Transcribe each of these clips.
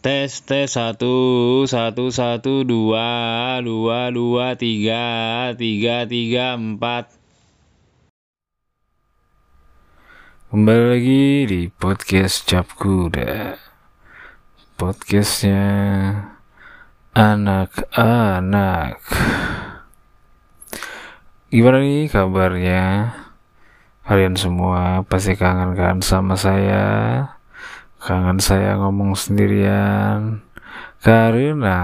Tes tes satu satu satu dua dua dua tiga tiga tiga empat. Kembali lagi di podcast Cap Kuda Podcastnya anak-anak Gimana nih kabarnya? Kalian semua pasti kangen kan sama saya Kangen saya ngomong sendirian. Karena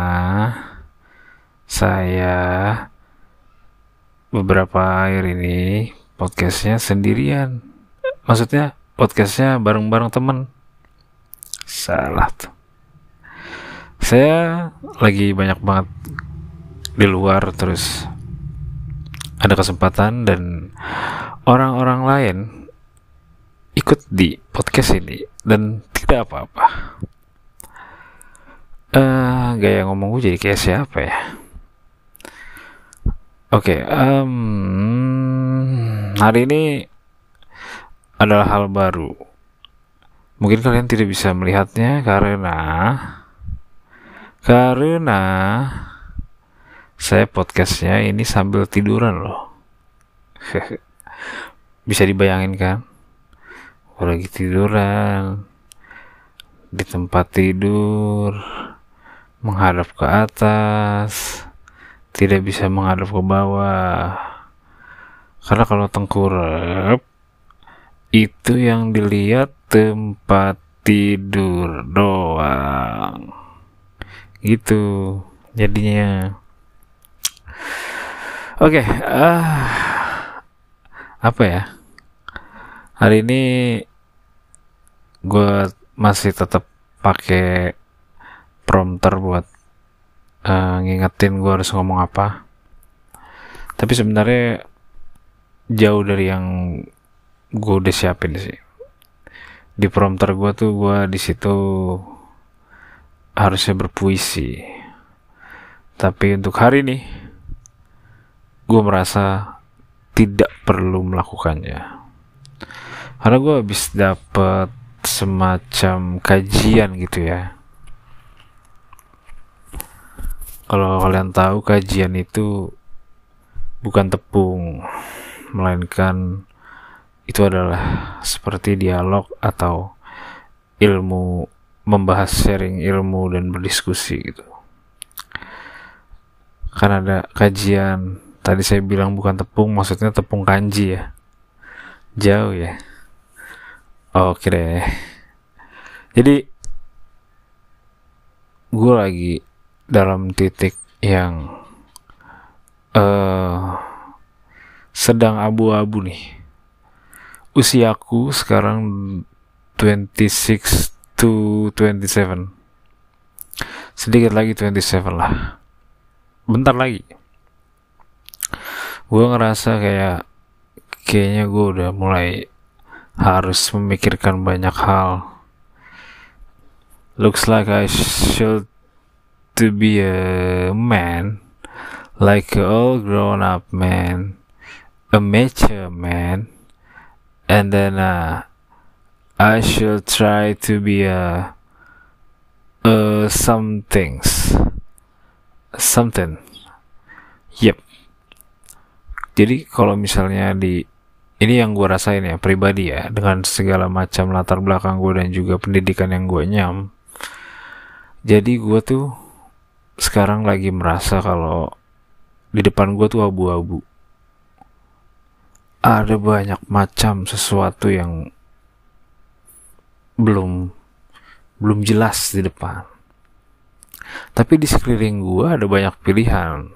Saya Beberapa akhir ini Podcastnya sendirian. Maksudnya podcastnya bareng-bareng temen. Salah tuh. Saya lagi banyak banget Di luar terus Ada kesempatan dan Orang-orang lain Ikut di podcast ini Dan tidak apa-apa eh Gaya ngomong gue jadi kayak siapa ya Oke, em, hari ini adalah hal baru. Mungkin kalian tidak bisa melihatnya karena karena saya podcastnya ini sambil tiduran loh. bisa dibayangin kan? Gue lagi tiduran di tempat tidur menghadap ke atas tidak bisa menghadap ke bawah. Karena kalau tengkurap itu yang dilihat tempat tidur doang. Gitu jadinya. Oke ah apa ya hari ini gue masih tetap pakai prompter buat uh, ngingetin gue harus ngomong apa. Tapi sebenarnya jauh dari yang gue udah siapin sih. Di prompter gue tuh gue di situ harusnya berpuisi. Tapi untuk hari ini gue merasa tidak perlu melakukannya karena gue habis dapet semacam kajian gitu ya. Kalau kalian tahu kajian itu bukan tepung melainkan itu adalah seperti dialog atau ilmu membahas sharing ilmu dan berdiskusi gitu. Kan ada kajian tadi saya bilang bukan tepung maksudnya tepung kanji ya. Jauh ya oke deh. Jadi gue lagi dalam titik yang uh, sedang abu-abu nih. Usiaku sekarang 26 to 27 sedikit lagi 27 lah. Bentar lagi. Gue ngerasa kayak kayaknya gue udah mulai harus memikirkan banyak hal looks like I should to be a man, like a all grown up man, a mature man, and then uh, I should try to be a uh, some things, something. Yep. Jadi kalau misalnya di ini yang gue rasain ya pribadi ya dengan segala macam latar belakang gue dan juga pendidikan yang gue nyam. Jadi gue tuh sekarang lagi merasa kalau di depan gue tuh abu-abu. Ada banyak macam sesuatu yang belum belum jelas di depan. Tapi di sekeliling gue ada banyak pilihan.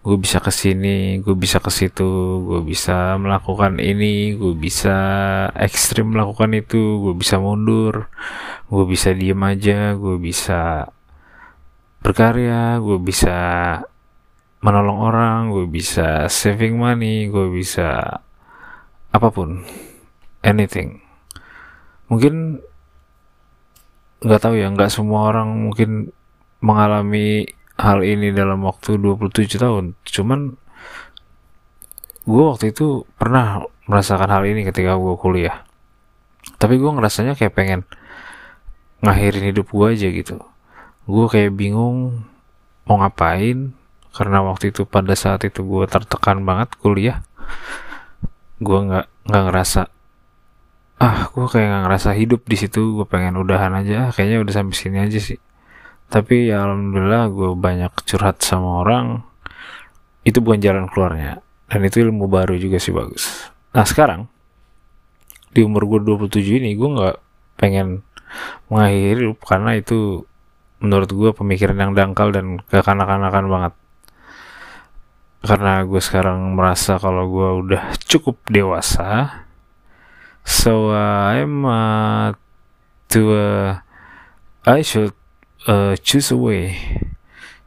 Gue bisa ke sini, gue bisa ke situ, gue bisa melakukan ini, gue bisa ekstrim melakukan itu, gue bisa mundur, gue bisa diem aja, gue bisa berkarya gue bisa menolong orang gue bisa saving money gue bisa apa pun anything. Mungkin nggak tahu ya nggak semua orang mungkin mengalami hal ini dalam waktu 27 tahun. Cuman gue waktu itu pernah merasakan hal ini ketika gue kuliah. Tapi gue ngerasanya kayak pengen ngakhirin hidup gue aja gitu. Gue kayak bingung mau ngapain karena waktu itu pada saat itu gue tertekan banget kuliah gue nggak nggak ngerasa ah gue kayak nggak ngerasa hidup di situ gue pengen udahan aja. Kayaknya udah sampai sini aja sih tapi ya alhamdulillah gue banyak curhat sama orang. Itu bukan jalan keluarnya. Dan itu ilmu baru juga sih bagus. Nah sekarang di umur gue 27 ini gue nggak pengen mengakhiri karena itu menurut gue pemikiran yang dangkal dan kekanak-kanakan banget. Karena gue sekarang merasa kalau gue udah cukup dewasa so uh, I'm uh, to uh, I should uh, choose a way.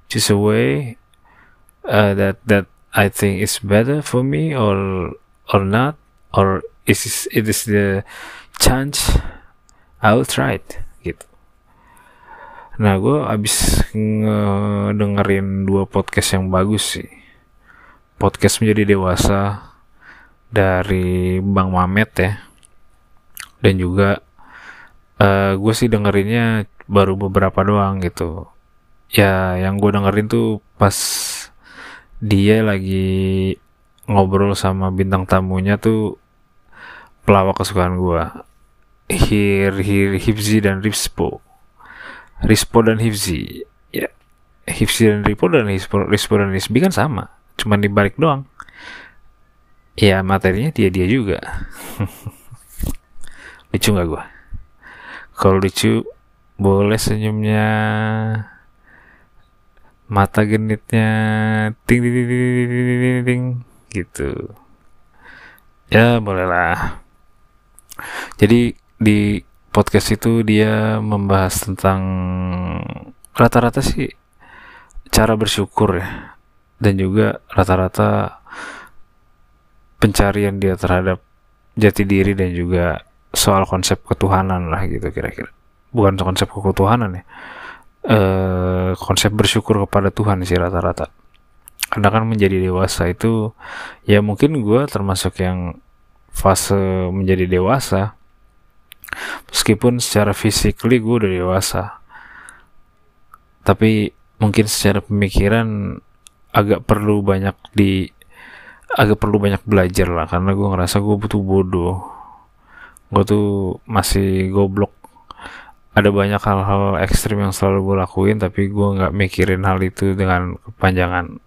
Choose a way uh, that that I think is better for me or or not or is it is the chance I'll try it gitu. Nah gue abis dengerin dua podcast yang bagus sih. Podcast menjadi dewasa dari Bang Mamet ya. Dan juga uh, gue sih dengerinnya baru beberapa doang gitu. Ya yang gue dengerin tuh pas dia lagi ngobrol sama bintang tamunya tuh pelawak kesukaan gue Hir Hir Hifzi dan Rispo. Rispo dan Hifzi ya Hifzi dan Rispo dan Rispo, Rispo dan Risbi kan sama cuman dibalik doang. Ya materinya dia dia juga. Lucu nggak gue kalau lucu boleh senyumnya mata genitnya ting ting ting ting ting, ting, ting gitu ya bolehlah jadi di podcast itu dia membahas tentang rata-rata sih cara bersyukur ya dan juga rata-rata pencarian dia terhadap jati diri dan juga soal konsep ketuhanan lah gitu kira-kira. Bukan konsep ketuhanan ya. E, konsep bersyukur kepada Tuhan sih rata-rata. Karena kan menjadi dewasa itu ya mungkin gue termasuk yang fase menjadi dewasa. Meskipun secara physically gue udah dewasa. Tapi mungkin secara pemikiran agak perlu banyak di agak perlu banyak belajar lah. Karena gue ngerasa gue butuh bodoh gue tuh masih goblok. Ada banyak hal-hal ekstrim yang selalu gue lakuin tapi gue nggak mikirin hal itu dengan kepanjangan.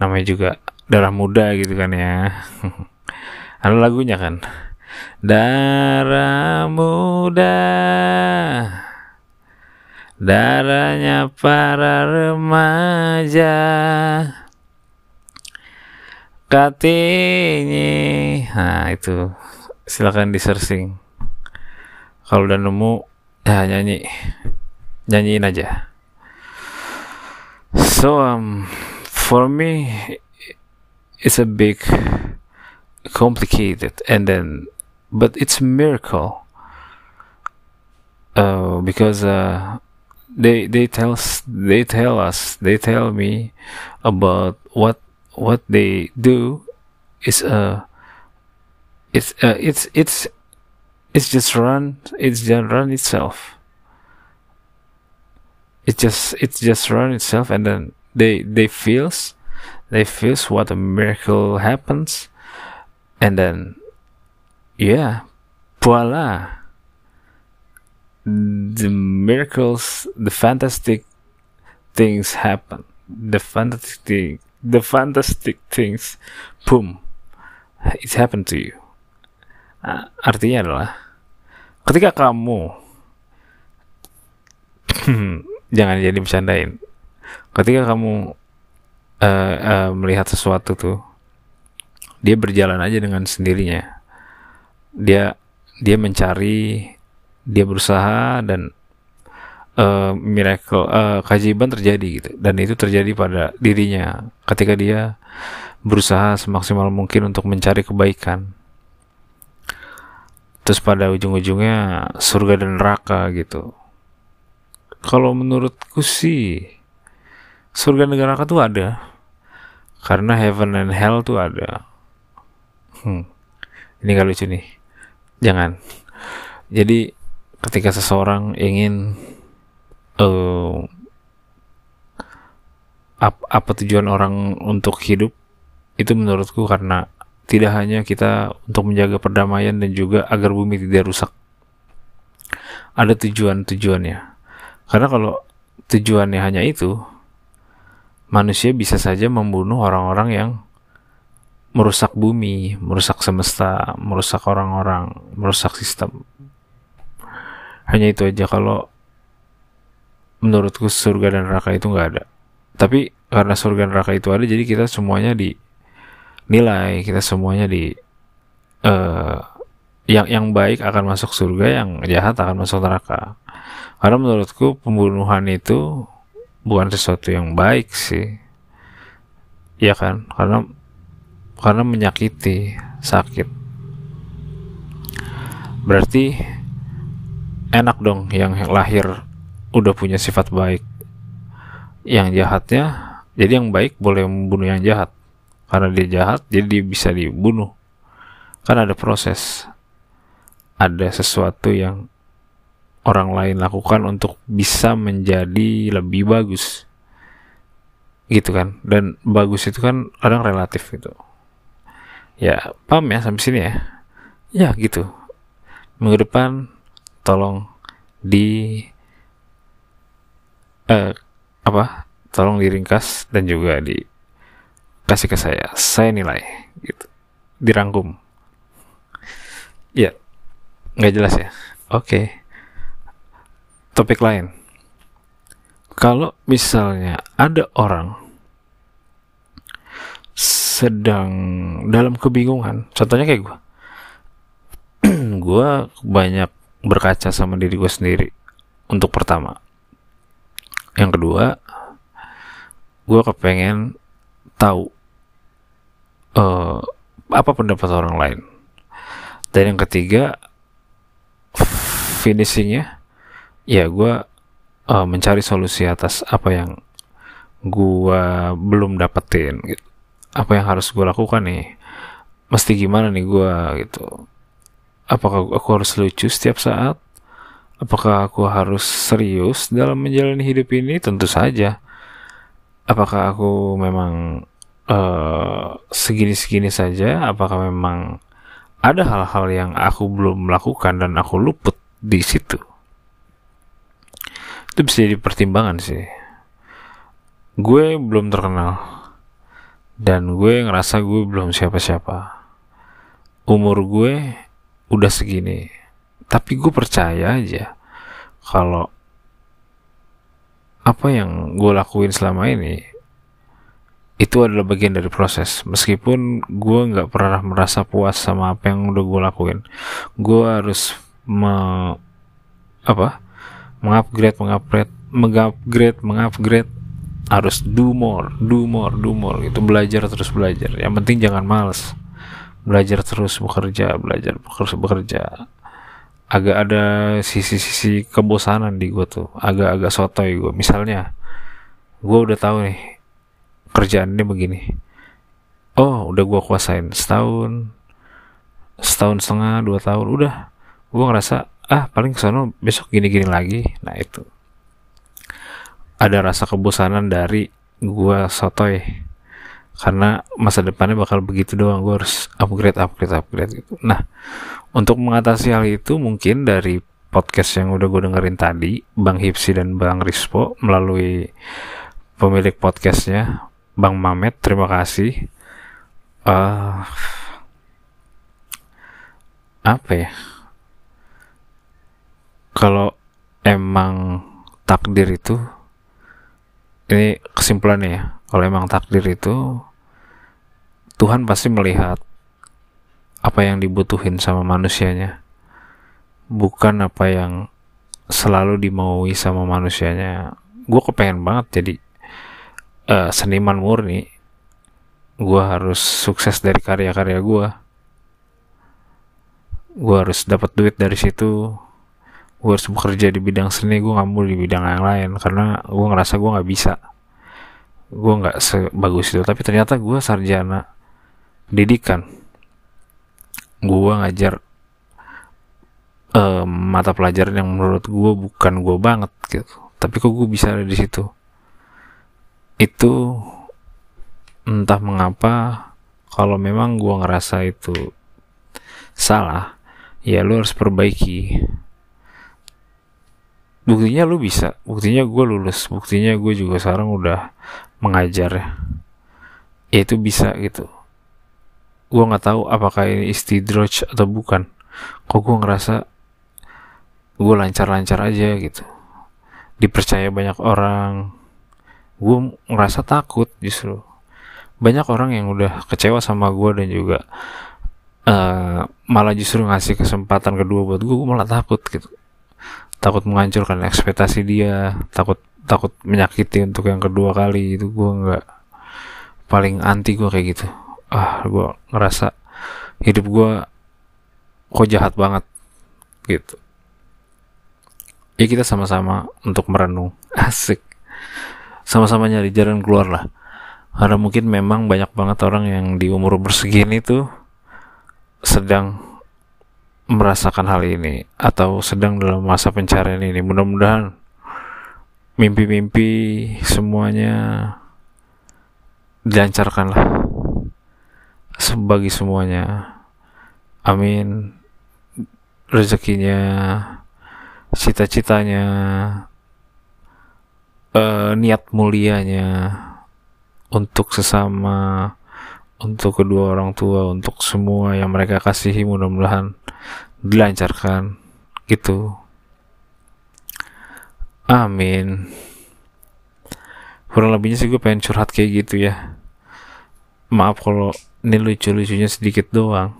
Namanya juga darah muda gitu kan ya. Ada lagunya kan? Darah muda. Darahnya para remaja. Katanya. Nah itu silakan di searching kalau udah nemu ya nyanyi. Nyanyiin aja. So um for me it's a big complicated and then but it's a miracle uh, because uh, they they tell they tell us they tell me about what what they do is uh it's uh, it's it's it's just run it's just run itself it just it's just run itself and then they they feels they feels what a miracle happens and then yeah voila the miracles, the fantastic things happen. The fantastic, the fantastic things, boom, it's happened to you. Uh, artinya adalah ketika kamu jangan jadi bercandain. Ketika kamu uh, uh, melihat sesuatu tuh, dia berjalan aja dengan sendirinya. Dia dia mencari dia berusaha dan uh, miracle uh, terjadi gitu dan itu terjadi pada dirinya ketika dia berusaha semaksimal mungkin untuk mencari kebaikan terus pada ujung-ujungnya surga dan neraka gitu. Kalau menurutku sih surga dan neraka tuh ada. Karena heaven and hell tuh ada. Hmm. ini gak lucu nih. Jangan. Jadi ketika seseorang ingin uh, ap, apa tujuan orang untuk hidup itu menurutku karena tidak hanya kita untuk menjaga perdamaian dan juga agar bumi tidak rusak ada tujuan-tujuannya karena kalau tujuannya hanya itu manusia bisa saja membunuh orang-orang yang merusak bumi, merusak semesta, merusak orang-orang, merusak sistem. Hanya itu aja kalau menurutku surga dan neraka itu nggak ada. Tapi karena surga dan neraka itu ada, jadi kita semuanya dinilai, kita semuanya di uh, yang yang baik akan masuk surga, yang jahat akan masuk neraka. Karena menurutku pembunuhan itu bukan sesuatu yang baik sih. Ya kan? Karena karena menyakiti sakit. Berarti enak dong yang lahir udah punya sifat baik. Yang jahatnya jadi yang baik boleh membunuh yang jahat karena dia jahat jadi dia bisa dibunuh. Kan ada proses. Ada sesuatu yang orang lain lakukan untuk bisa menjadi lebih bagus. Gitu kan. Dan bagus itu kan kadang relatif gitu. Ya paham ya sampai sini ya? Ya gitu. Minggu depan tolong di eh, apa? Tolong diringkas dan juga di kasih ke saya. Saya nilai gitu. Dirangkum. Ya nggak jelas ya? Oke. Okay topik lain. Kalau misalnya ada orang sedang dalam kebingungan, contohnya kayak gue, gue banyak berkaca sama diri gue sendiri untuk pertama. Yang kedua, gue kepengen tahu uh, apa pendapat orang lain. Dan yang ketiga, finishingnya ya gue uh, mencari solusi atas apa yang gue belum dapetin gitu. apa yang harus gue lakukan nih? Mesti gimana nih gue gitu. Apakah aku harus lucu setiap saat? Apakah aku harus serius dalam menjalani hidup ini? Tentu saja. Apakah aku memang uh, segini-segini saja apakah memang ada hal-hal yang aku belum melakukan dan aku luput di situ? Itu bisa jadi pertimbangan sih. Gue belum terkenal. Dan gue ngerasa gue belum siapa-siapa. Umur gue udah segini. Tapi gue percaya aja kalau apa yang gue lakuin selama ini itu adalah bagian dari proses. Meskipun gue nggak pernah merasa puas sama apa yang udah gue lakuin. Gue harus me apa? Mengupgrade mengupgrade mengupgrade mengupgrade. Harus do more do more do more gitu. Belajar terus belajar. Yang penting jangan males. Belajar terus bekerja belajar terus bekerja. Agak ada sisi-sisi kebosanan di gue tuh. Agak-agak sotoy gue misalnya gue udah tahu nih kerjaan ini begini. Oh udah gue kuasain setahun setahun setengah dua tahun udah. Gue ngerasa ah paling ke sana besok gini-gini lagi. Nah itu. Ada rasa kebosanan dari gua sotoy. Karena masa depannya bakal begitu doang gue harus upgrade upgrade upgrade gitu. Nah untuk mengatasi hal itu mungkin dari podcast yang udah gue dengerin tadi Bang Hipsi dan Bang Rispo melalui pemilik podcastnya Bang Mamet terima kasih. Uh, apa ya? Kalau emang takdir itu ini kesimpulannya ya. Kalau emang takdir itu Tuhan pasti melihat apa yang dibutuhin sama manusianya. Bukan apa yang selalu dimaui sama manusianya. Gue kepengen banget jadi uh, seniman murni gue harus sukses dari karya-karya gue gue harus dapat duit dari situ. Gue harus bekerja di bidang seni gue nggak mau di bidang yang lain karena gue ngerasa gue nggak bisa. Gue nggak sebagus itu. Tapi ternyata gue sarjana pendidikan. Gue ngajar uh, mata pelajaran yang menurut gue bukan gue banget gitu. Tapi kok gue bisa ada di situ itu entah mengapa kalau memang gue ngerasa itu salah ya lu harus perbaiki. Buktinya lu bisa buktinya gue lulus buktinya gue juga sekarang udah mengajar. Ya itu bisa gitu. Gue nggak tahu apakah ini istidroj atau bukan. Kok gue ngerasa gue lancar-lancar aja gitu. Dipercaya banyak orang gue ngerasa takut justru. Banyak orang yang udah kecewa sama gue dan juga uh, malah justru ngasih kesempatan kedua buat gue gue malah takut gitu. Takut menghancurkan ekspektasi dia takut takut menyakiti untuk yang kedua kali itu gue nggak paling anti gue kayak gitu. Ah gue ngerasa hidup gue kok jahat banget gitu. Ya kita sama-sama untuk merenung. Asik sama-sama nyari jalan keluar lah karena mungkin memang banyak banget orang yang di umur bersegini tuh sedang merasakan hal ini atau sedang dalam masa pencarian ini. Mudah-mudahan mimpi-mimpi semuanya dilancarkan lah bagi semuanya. Amin. Rezekinya, cita-citanya, uh, niat mulianya untuk sesama untuk kedua orang tua, untuk semua yang mereka kasihi mudah-mudahan dilancarkan gitu. Amin. Kurang lebihnya sih gue pengen curhat kayak gitu ya. Maaf kalau ini lucu-lucunya sedikit doang.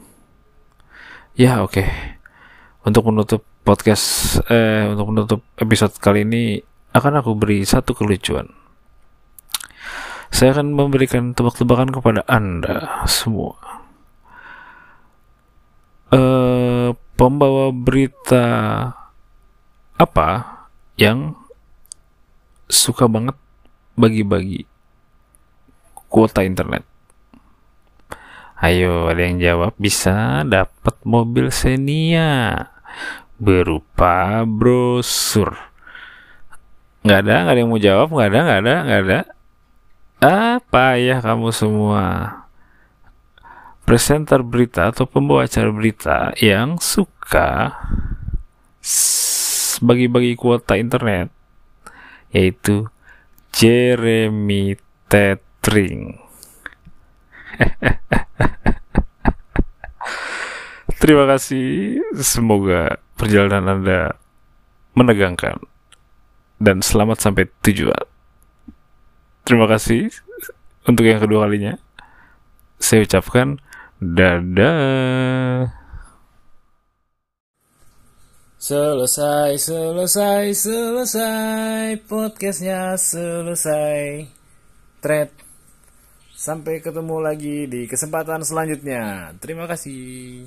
Ya oke. Okay. Untuk menutup podcast, eh untuk menutup episode kali ini akan aku beri satu kelucuan. Saya akan memberikan tebak-tebakan kepada Anda semua. Uh, pembawa berita apa yang suka banget bagi-bagi kuota internet? Ayo, ada yang jawab bisa dapat mobil Xenia berupa brosur. Nggak ada, nggak ada yang mau jawab, nggak ada, nggak ada, nggak ada. Apa ya kamu semua? Presenter berita atau pembawa acara berita yang suka bagi-bagi kuota internet yaitu Jeremy Tetring. Terima kasih. Semoga perjalanan Anda menegangkan dan selamat sampai tujuan. Terima kasih untuk yang kedua kalinya. Saya ucapkan dadah. Selesai, selesai, selesai. Podcastnya selesai. Thread. Sampai ketemu lagi di kesempatan selanjutnya. Terima kasih.